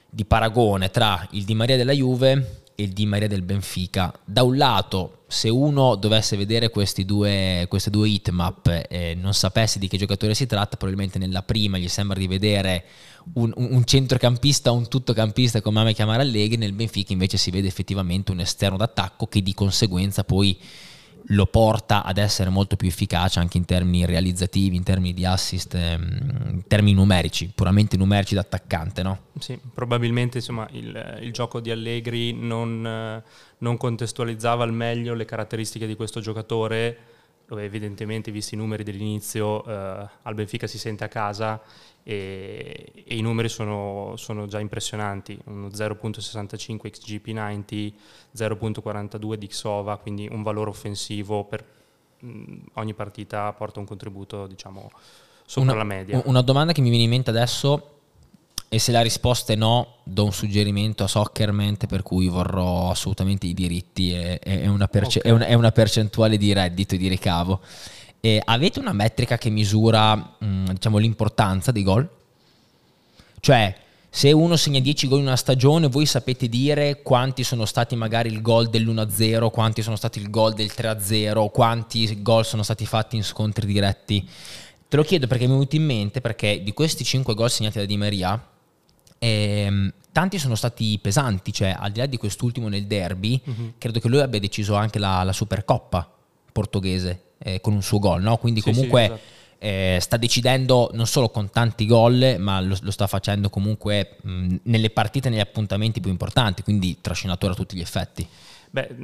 di paragone tra il Di Maria della Juve e il Di Maria del Benfica. Da un lato, se uno dovesse vedere due, queste due hitmap e non sapesse di che giocatore si tratta, probabilmente nella prima gli sembra di vedere un, un centrocampista un tuttocampista come ama chiamare Allegri, nel Benfica invece si vede effettivamente un esterno d'attacco che di conseguenza poi lo porta ad essere molto più efficace anche in termini realizzativi, in termini di assist, ehm, in termini numerici, puramente numerici da attaccante, no? Sì, probabilmente insomma, il, il, gioco di Allegri non, non, contestualizzava al meglio le caratteristiche di questo giocatore, dove evidentemente, visti i numeri dell'inizio, eh, al Benfica si sente a casa e, e i numeri sono, sono, già impressionanti, uno 0.65 XGP90, 0.42 di Xova, quindi un valore offensivo per mh, ogni partita porta un contributo diciamo sopra una, la media. Una domanda che mi viene in mente adesso e se la risposta è no, do un suggerimento a Soccerment per cui vorrò assolutamente i diritti e, e una, perce- okay. è una, è una percentuale di reddito e di ricavo. Eh, avete una metrica che misura mh, mm, diciamo, l'importanza dei gol? Cioè, se uno segna 10 gol in una stagione, voi sapete dire quanti sono stati magari il gol dell'1-0, quanti sono stati il gol del 3-0, quanti gol sono stati fatti in scontri diretti? Te lo chiedo perché mi è venuto in mente perché di questi 5 gol segnati da Di Maria, ehm, tanti sono stati pesanti, cioè al di là di quest'ultimo nel derby, uh-huh. credo che lui abbia deciso anche la, la Supercoppa portoghese eh, con un suo gol, no? quindi sì, comunque sì, esatto. eh, sta decidendo non solo con tanti gol, ma lo, lo sta facendo comunque mh, nelle partite, negli appuntamenti più importanti, quindi trascinatore a tutti gli effetti. Beh,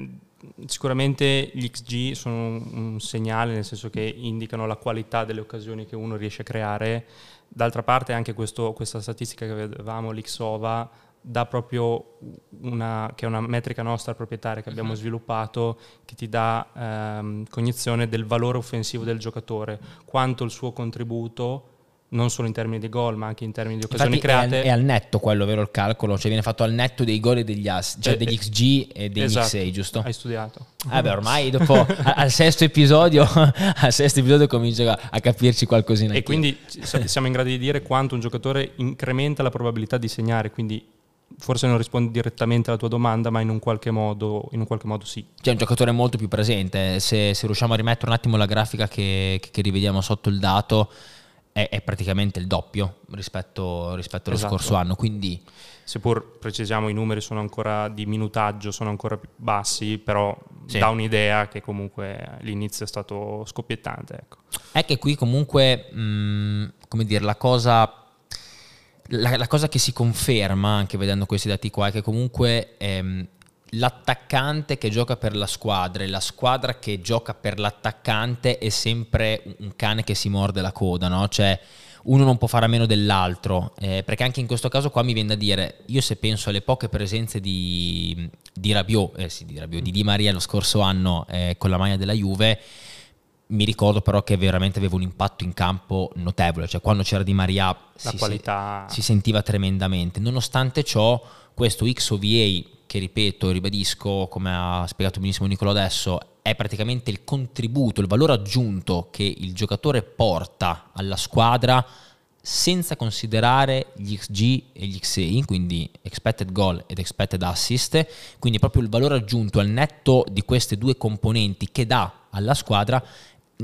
sicuramente gli XG sono un, segnale, nel senso che indicano la qualità delle occasioni che uno riesce a creare. D'altra parte anche questo, questa statistica che vedevamo, l'Xova, dà proprio una, che è una metrica nostra proprietaria che abbiamo uh-huh. sviluppato che ti dà ehm, cognizione del valore offensivo del giocatore, quanto il suo contributo non solo in termini di gol, ma anche in termini di occasioni Infatti create. È, è, al netto quello, vero il calcolo? Cioè viene fatto al netto dei gol e degli ass, cioè eh, degli XG e degli esatto, XA, giusto? Hai studiato. Eh beh, ormai dopo al sesto episodio, (laughs) al sesto episodio comincio a, a capirci qualcosina. E quindi siamo in grado di dire quanto un giocatore incrementa la probabilità di segnare, quindi forse non rispondi direttamente alla tua domanda, ma in un qualche modo, in un qualche modo sì. C'è un giocatore molto più presente, se, se, riusciamo a rimettere un attimo la grafica che, che rivediamo sotto il dato, è, è praticamente il doppio rispetto, rispetto allo esatto. scorso anno, quindi... Seppur precisiamo i numeri sono ancora di minutaggio, sono ancora più bassi, però sì. dà un'idea che comunque l'inizio è stato scoppiettante. Ecco. È che qui comunque, mh, come dire, la cosa la, la, cosa che si conferma anche vedendo questi dati qua è che comunque ehm, l'attaccante che gioca per la squadra e la squadra che gioca per l'attaccante è sempre un cane che si morde la coda, no? Cioè uno non può fare a meno dell'altro, eh, perché anche in questo caso qua mi viene da dire, io se penso alle poche presenze di, di Rabiot, eh sì, di, Rabiot, di Di Maria lo scorso anno eh, con la maglia della Juve, mi ricordo però che veramente aveva un impatto in campo notevole, cioè quando c'era Di Maria si, qualità... si, sentiva tremendamente. Nonostante ciò, questo XOVA, che ripeto e ribadisco, come ha spiegato benissimo Nicolo adesso, è praticamente il contributo, il valore aggiunto che il giocatore porta alla squadra senza considerare gli XG e gli XA, quindi expected goal ed expected assist, quindi proprio il valore aggiunto al netto di queste due componenti che dà alla squadra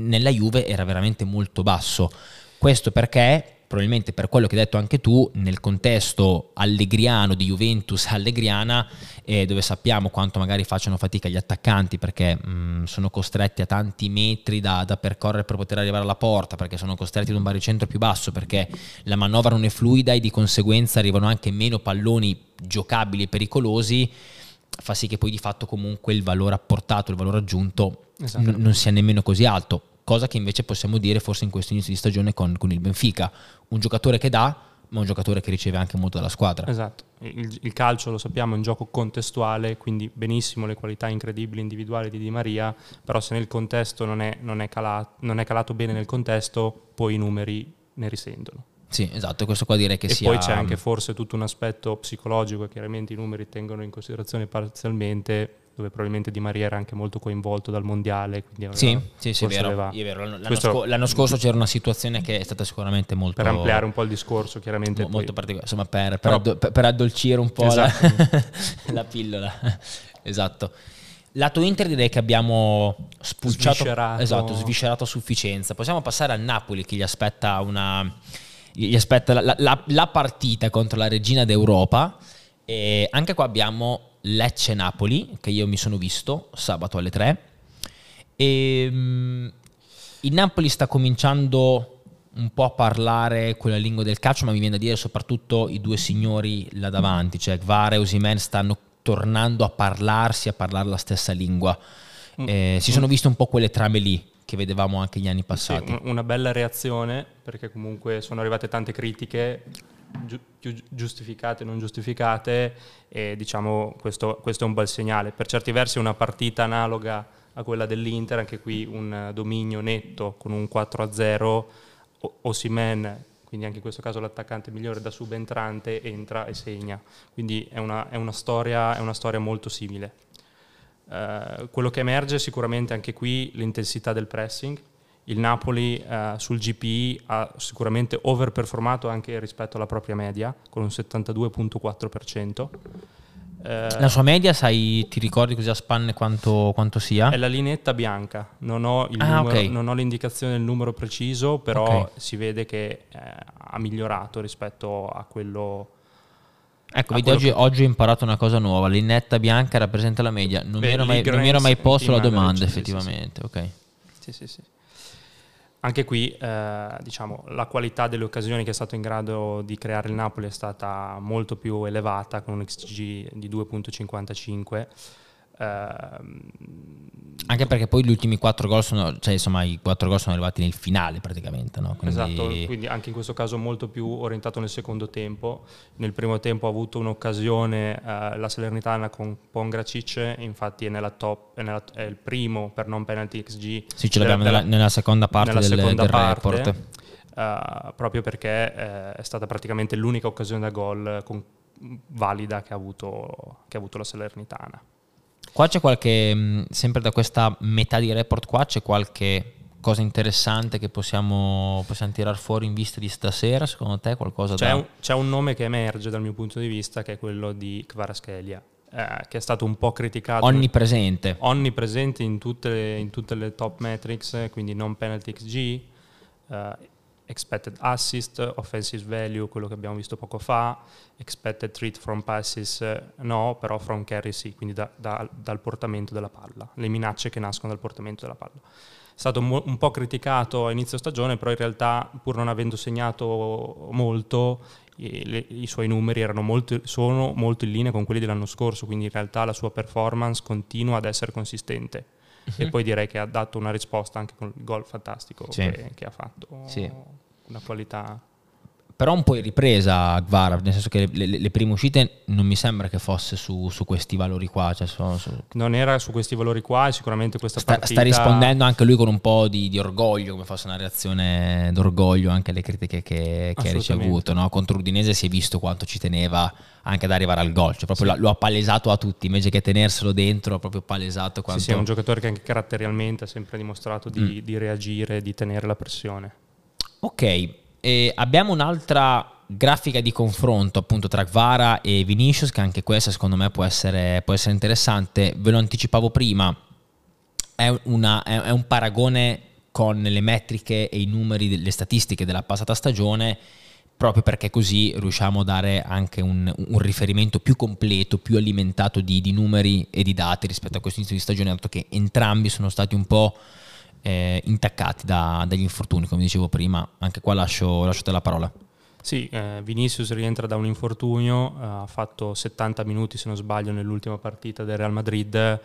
nella Juve era veramente molto basso. Questo perché probabilmente per quello che hai detto anche tu, nel contesto allegriano di Juventus allegriana, eh, dove sappiamo quanto magari facciano fatica gli attaccanti perché mh, mm, sono costretti a tanti metri da, da, percorrere per poter arrivare alla porta, perché sono costretti ad un baricentro più basso, perché la manovra non è fluida e di conseguenza arrivano anche meno palloni giocabili e pericolosi, fa sì che poi di fatto comunque il valore apportato, il valore aggiunto n- non sia nemmeno così alto cosa che invece possiamo dire forse in questo inizio di stagione con, con il Benfica. Un giocatore che dà, ma un giocatore che riceve anche molto dalla squadra. Esatto, il, il, calcio lo sappiamo è un gioco contestuale, quindi benissimo le qualità incredibili individuali di Di Maria, però se nel contesto non è, non è, calato, non è calato bene nel contesto, poi i numeri ne risentono. Sì, esatto, questo qua direi che e sia... poi c'è anche forse tutto un aspetto psicologico, chiaramente i numeri tengono in considerazione parzialmente, dove probabilmente Di Maria era anche molto coinvolto dal mondiale. sì, sì, sì, è vero, aveva... è vero. L'anno, Questo, sc- l'anno, scorso c'era una situazione che è stata sicuramente molto... Per ampliare un po' il discorso, chiaramente. Mo- molto particolare, insomma, per, per, addol- per, addolcire un po' esatto. la, (laughs) la pillola. (laughs) esatto. Lato Inter direi che abbiamo spulciato, sviscerato. Esatto, sviscerato a sufficienza. Possiamo passare al Napoli che gli aspetta una gli aspetta la, la, la partita contro la regina d'Europa. E anche qua abbiamo Lecce-Napoli, che io mi sono visto sabato alle 3. E, um, il Napoli sta cominciando un po' a parlare quella lingua del calcio, ma mi viene da dire soprattutto i due signori là davanti, cioè Gvara e Osimen stanno tornando a parlarsi, a parlare la stessa lingua. Mm. Eh, si sono viste un po' quelle trame lì che vedevamo anche gli anni passati. Sì, una bella reazione perché comunque sono arrivate tante critiche più giustificate e non giustificate e diciamo questo, questo, è un bel segnale. Per certi versi è una partita analoga a quella dell'Inter, anche qui un dominio netto con un 4-0, Osimen quindi anche in questo caso l'attaccante migliore da subentrante entra e segna, quindi è una, è una, storia, è una storia molto simile. Eh, quello che emerge sicuramente anche qui l'intensità del pressing. Il Napoli uh, sul GPI ha sicuramente overperformato anche rispetto alla propria media, con un 72.4%. Uh, la sua media, sai, ti ricordi così a spanne quanto, quanto sia? È la linetta bianca, non ho, ah, numero, okay. non ho, l'indicazione del numero preciso, però okay. si vede che eh, ha migliorato rispetto a quello Ecco, vedi, oggi, che... oggi, ho imparato una cosa nuova. L'inetta bianca rappresenta la media. Non, Beh, mi, ero mai, non mi ero mai posto la domanda, effettivamente. Sì, sì. Ok. Sì, sì, sì. Anche qui, eh, diciamo, la qualità delle occasioni che è stato in grado di creare il Napoli è stata molto più elevata, con un XG di 2.55 Ehm, anche perché poi gli ultimi quattro gol sono, cioè insomma i quattro gol sono arrivati nel finale praticamente. No? Quindi... Esatto, quindi anche in questo caso molto più orientato nel secondo tempo. Nel primo tempo ha avuto un'occasione uh, la Salernitana con Pongracic, infatti è, nella top, è, nella, è, il primo per non penalty XG. Sì, ce l'abbiamo della, nella, nella, seconda parte nella del, seconda del parte, report. Uh, proprio perché uh, è stata praticamente l'unica occasione da gol con, valida che ha, avuto, che ha avuto la Salernitana. Qua c'è qualche, mm, sempre da questa metà di report qua, c'è qualche cosa interessante che possiamo, possiamo tirar fuori in vista di stasera? Secondo te qualcosa c'è da... Un, c'è un nome che emerge dal mio punto di vista che è quello di Kvaraschelia. Eh, che è stato un po' criticato. Onnipresente. Onnipresente in tutte le, in tutte le top metrics, quindi non penalty XG, eh, expected assist, offensive value, quello che abbiamo visto poco fa, expected treat from passes no, però from carry sì, quindi da, da, dal portamento della palla, le minacce che nascono dal portamento della palla. È stato un po' criticato a inizio stagione, però in realtà pur non avendo segnato molto, i, le, i suoi numeri molto, sono molto in linea con quelli dell'anno scorso, quindi in realtà la sua performance continua ad essere consistente. Uh-huh. E poi direi che ha dato una risposta anche con il gol fantastico sì. che, che, ha fatto. Sì una qualità però un po' in ripresa Gvara, nel senso che le, le, le, prime uscite non mi sembra che fosse su, su questi valori qua. Cioè su, su... Non era su questi valori qua e sicuramente questa sta, partita... Sta rispondendo anche lui con un po' di, di, orgoglio, come fosse una reazione d'orgoglio anche alle critiche che, che ha ricevuto. No? Contro Udinese si è visto quanto ci teneva anche ad arrivare al gol, cioè proprio sì. lo ha palesato a tutti, invece che tenerselo dentro, ha proprio palesato quanto... Sì, sì, è un giocatore che anche caratterialmente ha sempre dimostrato di, mm. di reagire, di tenere la pressione. Ok, e abbiamo un'altra grafica di confronto appunto tra Kvara e Vinicius, che anche questa secondo me può essere, può essere interessante. Ve lo anticipavo prima, è, una, è, è un paragone con le metriche e i numeri delle statistiche della passata stagione proprio perché così riusciamo a dare anche un, un riferimento più completo, più alimentato di, di, numeri e di dati rispetto a questo inizio di stagione, dato che entrambi sono stati un po' eh, intaccati da, dagli infortuni, come dicevo prima. Anche qua lascio, lascio te la parola. Sì, eh, Vinicius rientra da un infortunio, ha fatto 70 minuti se non sbaglio nell'ultima partita del Real Madrid,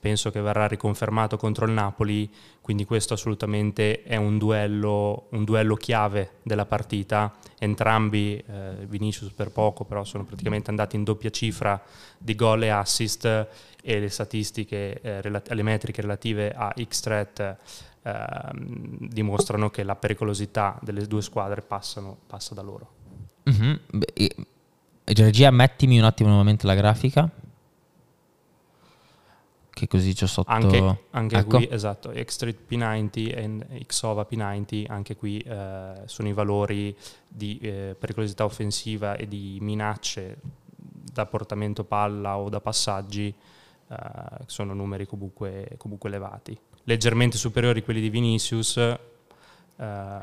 penso che verrà riconfermato contro il Napoli, quindi questo assolutamente è un duello, un duello chiave della partita. Entrambi, eh, Vinicius per poco, però sono praticamente andati in doppia cifra di gol e assist e le statistiche, eh, relati- le metriche relative a X-Threat ehm, dimostrano che la pericolosità delle due squadre passano, passa da loro. Mm-hmm. E, regia, mettimi un attimo nuovamente la grafica che così c'ho sotto... Anche, anche ecco. qui, esatto, X-Street P90 e Xova P90, anche qui eh, sono i valori di eh, pericolosità offensiva e di minacce da portamento palla o da passaggi, eh, sono numeri comunque, comunque, elevati. Leggermente superiori a quelli di Vinicius. Eh,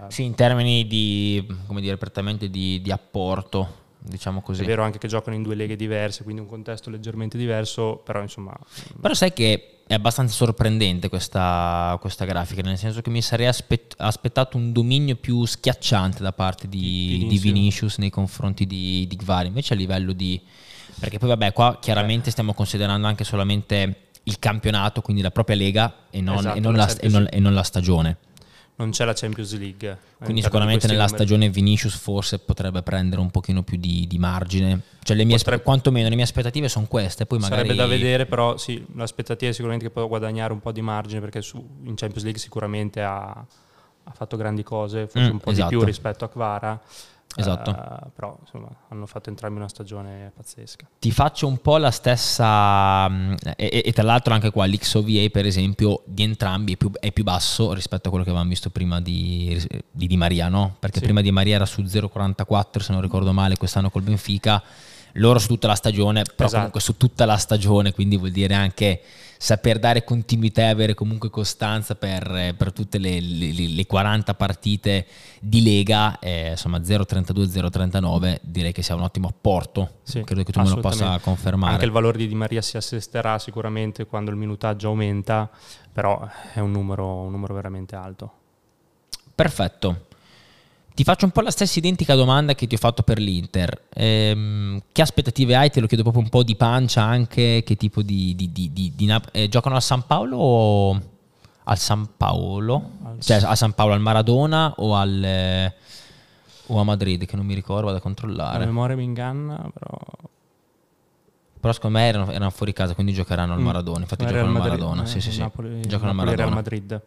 sì, in termini di, come dire, prettamente di, di apporto diciamo così. È vero anche che giocano in due leghe diverse, quindi un contesto leggermente diverso, però insomma... Però sai che è abbastanza sorprendente questa, questa grafica, nel senso che mi sarei aspett- aspettato un dominio più schiacciante da parte di, Vinicius, di Vinicius. Nei confronti di, di Gvari, invece a livello di... Perché poi vabbè, qua chiaramente stiamo considerando anche solamente il campionato, quindi la propria lega e non, esatto, e non, la, e non, e non la stagione non c'è la Champions League. Quindi sicuramente nella numeri. stagione Vinicius forse potrebbe prendere un pochino più di, di margine. Cioè le mie, potrebbe, quantomeno le mie aspettative sono queste. Poi magari... Sarebbe da vedere, però sì, l'aspettativa è sicuramente che può guadagnare un po' di margine perché su, in Champions League sicuramente ha, ha fatto grandi cose, forse mm, un po' esatto. di più rispetto a Kvara. Esatto. Uh, però insomma hanno fatto entrambi una stagione pazzesca. Ti faccio un po' la stessa, mm, e, e tra l'altro anche qua l'XOVA per esempio di entrambi è più, è più, basso rispetto a quello che avevamo visto prima di Di, di Maria, no? Perché sì. prima di Maria era su 0,44 se non ricordo male quest'anno col Benfica loro su tutta la stagione, però esatto. comunque su tutta la stagione, quindi vuol dire anche saper dare continuità e avere comunque costanza per, per tutte le, le, le, 40 partite di Lega, eh, insomma 0,32-0,39 direi che sia un ottimo apporto, sì, credo che tu me lo possa confermare. Anche il valore di Di Maria si assesterà sicuramente quando il minutaggio aumenta, però è un numero, un numero veramente alto. Perfetto. Ti faccio un po' la stessa identica domanda che ti ho fatto per l'Inter. Ehm, che aspettative hai? Te lo chiedo proprio un po' di pancia anche. Che tipo di... di, di, di, eh, giocano al San Paolo o al San Paolo? Al cioè a San Paolo, al Maradona o al... Eh, o a Madrid, che non mi ricordo, vado a controllare. La memoria mi inganna, però... Però secondo me erano, erano fuori casa, quindi giocheranno al mm. Maradona. Infatti giocano al Maradona. Eh, sì, sì, sì. Napoli, giocano al Maradona. Real Madrid.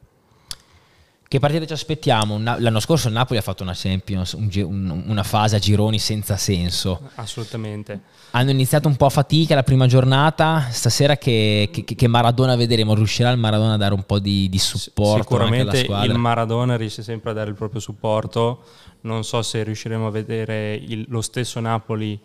Che partita ci aspettiamo? L'anno scorso il Napoli ha fatto una Champions, un, una fase a gironi senza senso. Assolutamente. Hanno iniziato un po' a fatica la prima giornata, stasera che, che, che Maradona vedremo, riuscirà il Maradona a dare un po' di, di supporto? Sicuramente il Maradona riesce sempre a dare il proprio supporto, non so se riusciremo a vedere il, lo stesso Napoli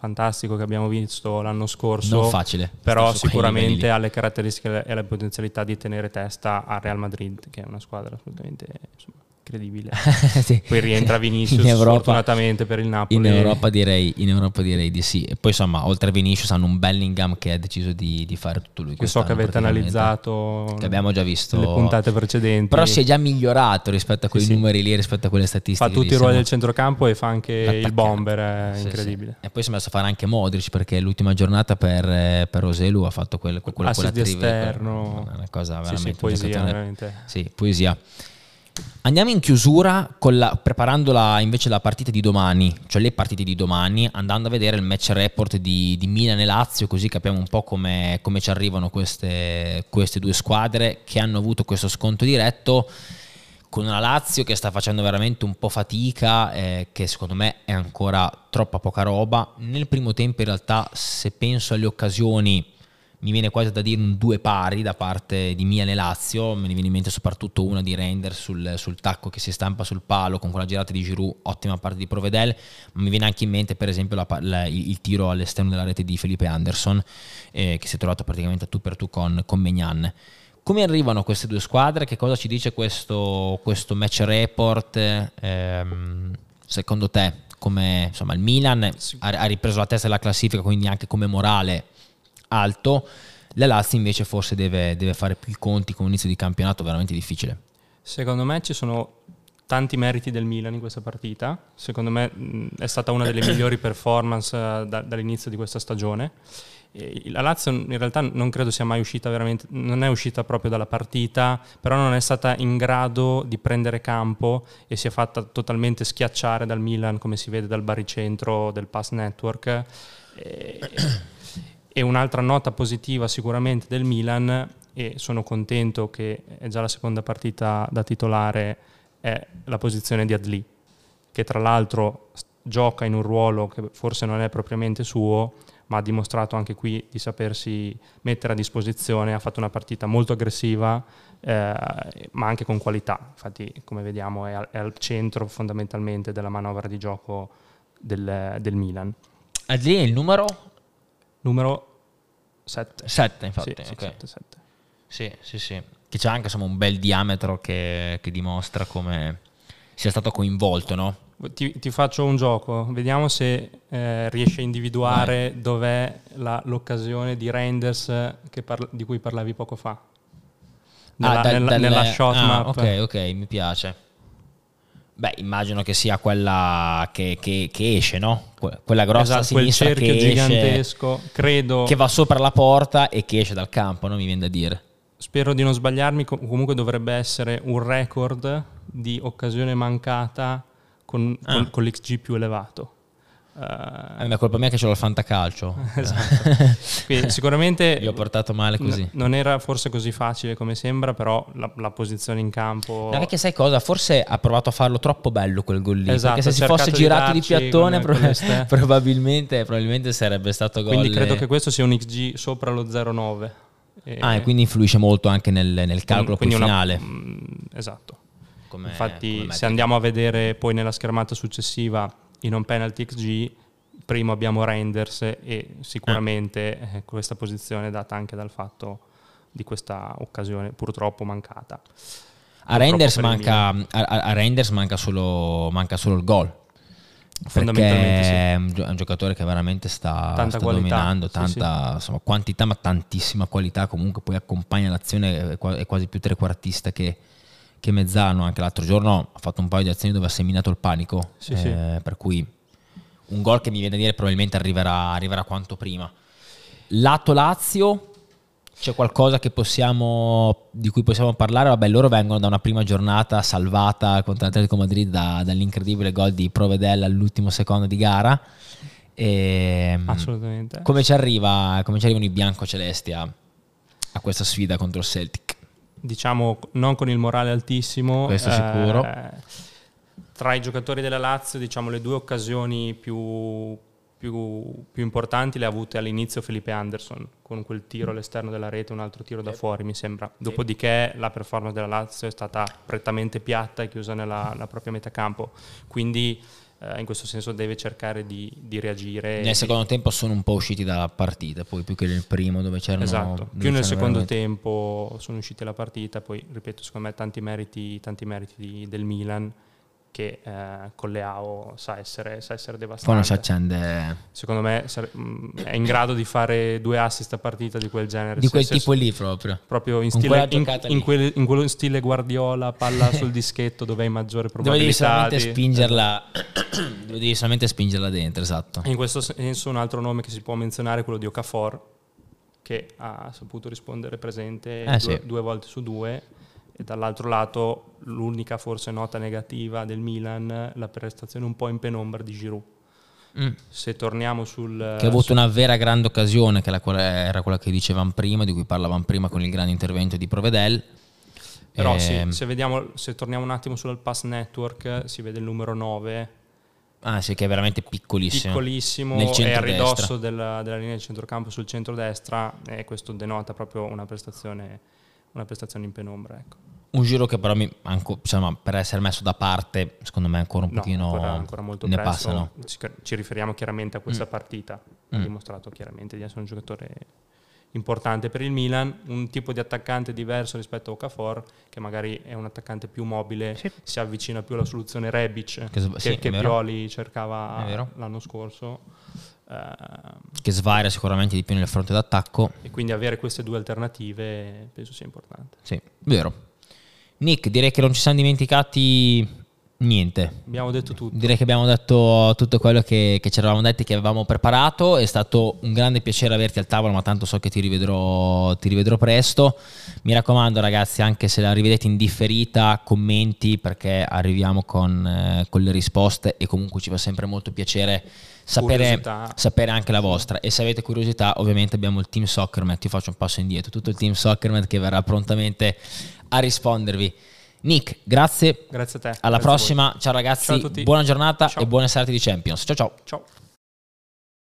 fantastico che abbiamo visto l'anno scorso. Non facile. Però sicuramente ha le caratteristiche e la potenzialità di tenere testa al Real Madrid, che è una squadra assolutamente insomma, incredibile. (laughs) sì. Poi rientra Vinicius in Europa, fortunatamente per il Napoli. In Europa, direi, in Europa direi di sì. E poi insomma, oltre a Vinicius hanno un Bellingham che ha deciso di, di fare tutto lui. Che so che avete analizzato. Che abbiamo già visto. Le puntate precedenti. Però si è già migliorato rispetto a quei sì, numeri lì, rispetto a quelle statistiche. Fa tutti i ruoli del centrocampo e fa anche il bomber, è incredibile. E poi si è messo a fare anche Modric perché l'ultima giornata per, per Roselu ha fatto quella, quella, quella di esterno. Una cosa veramente... Sì, poesia, veramente. Sì, poesia. Andiamo in chiusura la, preparando la, invece la partita di domani, cioè le partite di domani, andando a vedere il match report di, di Milan e Lazio, così capiamo un po' come, come ci arrivano queste, queste, due squadre che hanno avuto questo sconto diretto, con una Lazio che sta facendo veramente un po' fatica, eh, che secondo me è ancora troppa poca roba. Nel primo tempo in realtà, se penso alle occasioni mi viene quasi da dire un due pari da parte di Milan e Lazio, me ne viene in mente soprattutto una di Render sul, sul, tacco che si stampa sul palo con quella girata di Giroud, ottima parte di Provedel, ma mi viene anche in mente per esempio la, la, il tiro all'esterno della rete di Felipe Anderson eh, che si è trovato praticamente a tu per tu con, con Megnan. Come arrivano queste due squadre? Che cosa ci dice questo, questo match report? Ehm, secondo te, come insomma, il Milan ha, ha ripreso la testa della classifica, quindi anche come morale alto, la Lazio invece forse deve, deve fare più i conti con un inizio di campionato veramente difficile. Secondo me ci sono tanti meriti del Milan in questa partita, secondo me è stata una delle migliori performance eh, da, dall'inizio di questa stagione. La Lazio in realtà non credo sia mai uscita veramente, non è uscita proprio dalla partita, però non è stata in grado di prendere campo e si è fatta totalmente schiacciare dal Milan, come si vede dal baricentro del pass network. E e un'altra nota positiva sicuramente del Milan e sono contento che è già la seconda partita da titolare è la posizione di Adli, che tra l'altro gioca in un ruolo che forse non è propriamente suo, ma ha dimostrato anche qui di sapersi mettere a disposizione, ha fatto una partita molto aggressiva, eh, ma anche con qualità, infatti come vediamo è al, è al, centro fondamentalmente della manovra di gioco del, del Milan. Adli è il numero? Numero 7. 7 infatti, sì, okay. 7, 7. Sì, sì, sì. Che c'è anche insomma, un bel diametro che, che dimostra come sia stato coinvolto, no? Ti, ti, faccio un gioco, vediamo se eh, riesci a individuare Vai. dov'è la, l'occasione di Reinders parla, di cui parlavi poco fa. Nella, ah, dal, nella, nella shot ah, map. Ok, ok, mi piace. Beh, immagino che sia quella che, che, che esce, no? Quella grossa esatto, sinistra quel cerchio gigantesco, esce, credo. Che va sopra la porta e che esce dal campo, no? Mi viene da dire. Spero di non sbagliarmi, comunque dovrebbe essere un record di occasione mancata con, ah. con, con l'XG più elevato. Uh, è colpa mia che ce l'ho il fantacalcio. (laughs) esatto. (laughs) sicuramente vi ho portato male così. N- non era forse così facile come sembra, però la, la posizione in campo. No, perché sai cosa? Forse ha provato a farlo troppo bello quel gol lì. Esatto, perché se si fosse girato di piattone, pro- (laughs) probabilmente, probabilmente, sarebbe stato gol. Quindi credo che questo sia un XG sopra lo 0,9. E ah, e quindi influisce molto anche nel, nel calcolo poi finale. Una, mm, esatto. Come, Infatti, come se andiamo a vedere poi nella schermata successiva in un penalty XG, primo abbiamo Renders e sicuramente eh. questa posizione è data anche dal fatto di questa occasione purtroppo mancata. A Renders, manca, a, a Renders manca, solo, manca solo il gol perché è un giocatore che veramente sta, sta dominando tanta sì, sì. Insomma, quantità ma tantissima qualità comunque poi accompagna l'azione è quasi più trequartista che, che mezzano anche l'altro giorno ha fatto un paio di azioni dove ha seminato il panico sì, eh, per cui un gol che mi viene a dire probabilmente arriverà, arriverà quanto prima lato Lazio c'è qualcosa possiamo, di cui possiamo parlare? Vabbè, loro vengono da una prima giornata salvata contro l'Atletico Madrid da, dall'incredibile gol di Provedella all'ultimo secondo di gara. E, ehm, Assolutamente. Come ci, arriva, come ci arrivano i biancocelesti a, a questa sfida contro il Celtic? Diciamo non con il morale altissimo. Questo sicuro. Eh, tra i giocatori della Lazio, diciamo le due occasioni più più, più, importanti le ha avute all'inizio Felipe Anderson con quel tiro all'esterno della rete, un altro tiro da fuori mi sembra. Dopodiché la performance della Lazio è stata prettamente piatta e chiusa nella, nella propria metà campo, quindi eh, in questo senso deve cercare di, di reagire. Nel secondo tempo sono un po' usciti dalla partita, poi più che nel primo dove c'erano... Esatto, più nel secondo veramente... tempo sono usciti dalla partita, poi ripeto secondo me tanti meriti, tanti meriti di, del Milan che eh, con Leao sa essere, sa essere devastante. Poi non si accende. Secondo me mm, è in grado di fare due assist a partita di quel genere. Di quel se, tipo se, lì proprio. Proprio in, stile, in, in, quel, in, quello stile Guardiola, palla (laughs) sul dischetto dove hai maggiore probabilità. Devi solamente spingerla, (clears throat) devi solamente spingerla dentro, esatto. In questo senso un altro nome che si può menzionare è quello di Okafor, che ha saputo rispondere presente eh, due, sì. due volte su due e dall'altro lato l'unica forse nota negativa del Milan, la prestazione un po' in penombra di Giroud. Mm. Se torniamo sul... Che ha avuto sul... una vera grande occasione, che era quella che dicevamo prima, di cui parlavamo prima con il grande intervento di Provedel. Però e... sì, ehm, se, vediamo, se torniamo un attimo sul pass network, si vede il numero 9. Ah sì, che è veramente piccolissimo. Piccolissimo, è a ridosso della, della, linea di centrocampo sul centro-destra e questo denota proprio una prestazione, una prestazione in penombra. Ecco. Un giro che però mi, anco, insomma, per essere messo da parte, secondo me ancora un no, pochino ancora, ancora molto ne presto. passano. Ci, ci, riferiamo chiaramente a questa mm. partita. Ha mm. dimostrato chiaramente di essere un giocatore importante per il Milan, un tipo di attaccante diverso rispetto a Okafor, che magari è un attaccante più mobile, sì. si avvicina più alla soluzione Rebic che, che, sì, che Pioli cercava l'anno scorso. Uh, che svaria sicuramente di più nel fronte d'attacco. E quindi avere queste due alternative penso sia importante. Sì, vero. Nick, direi che non ci siamo dimenticati Niente. Abbiamo detto tutto. Direi che abbiamo detto tutto quello che, che ci eravamo detti, che avevamo preparato. È stato un grande piacere averti al tavolo, ma tanto so che ti rivedrò, ti rivedrò presto. Mi raccomando, ragazzi, anche se la rivedete in differita, commenti perché arriviamo con, eh, con le risposte e comunque ci fa sempre molto piacere sapere, sapere, anche la vostra. E se avete curiosità, ovviamente abbiamo il team Soccermat. Io faccio un passo indietro, tutto il team Soccermat che verrà prontamente a rispondervi. Nick, grazie. Grazie a te. Alla grazie prossima. Ciao ragazzi. Ciao buona giornata ciao. e buone serate di Champions. Ciao ciao. Ciao.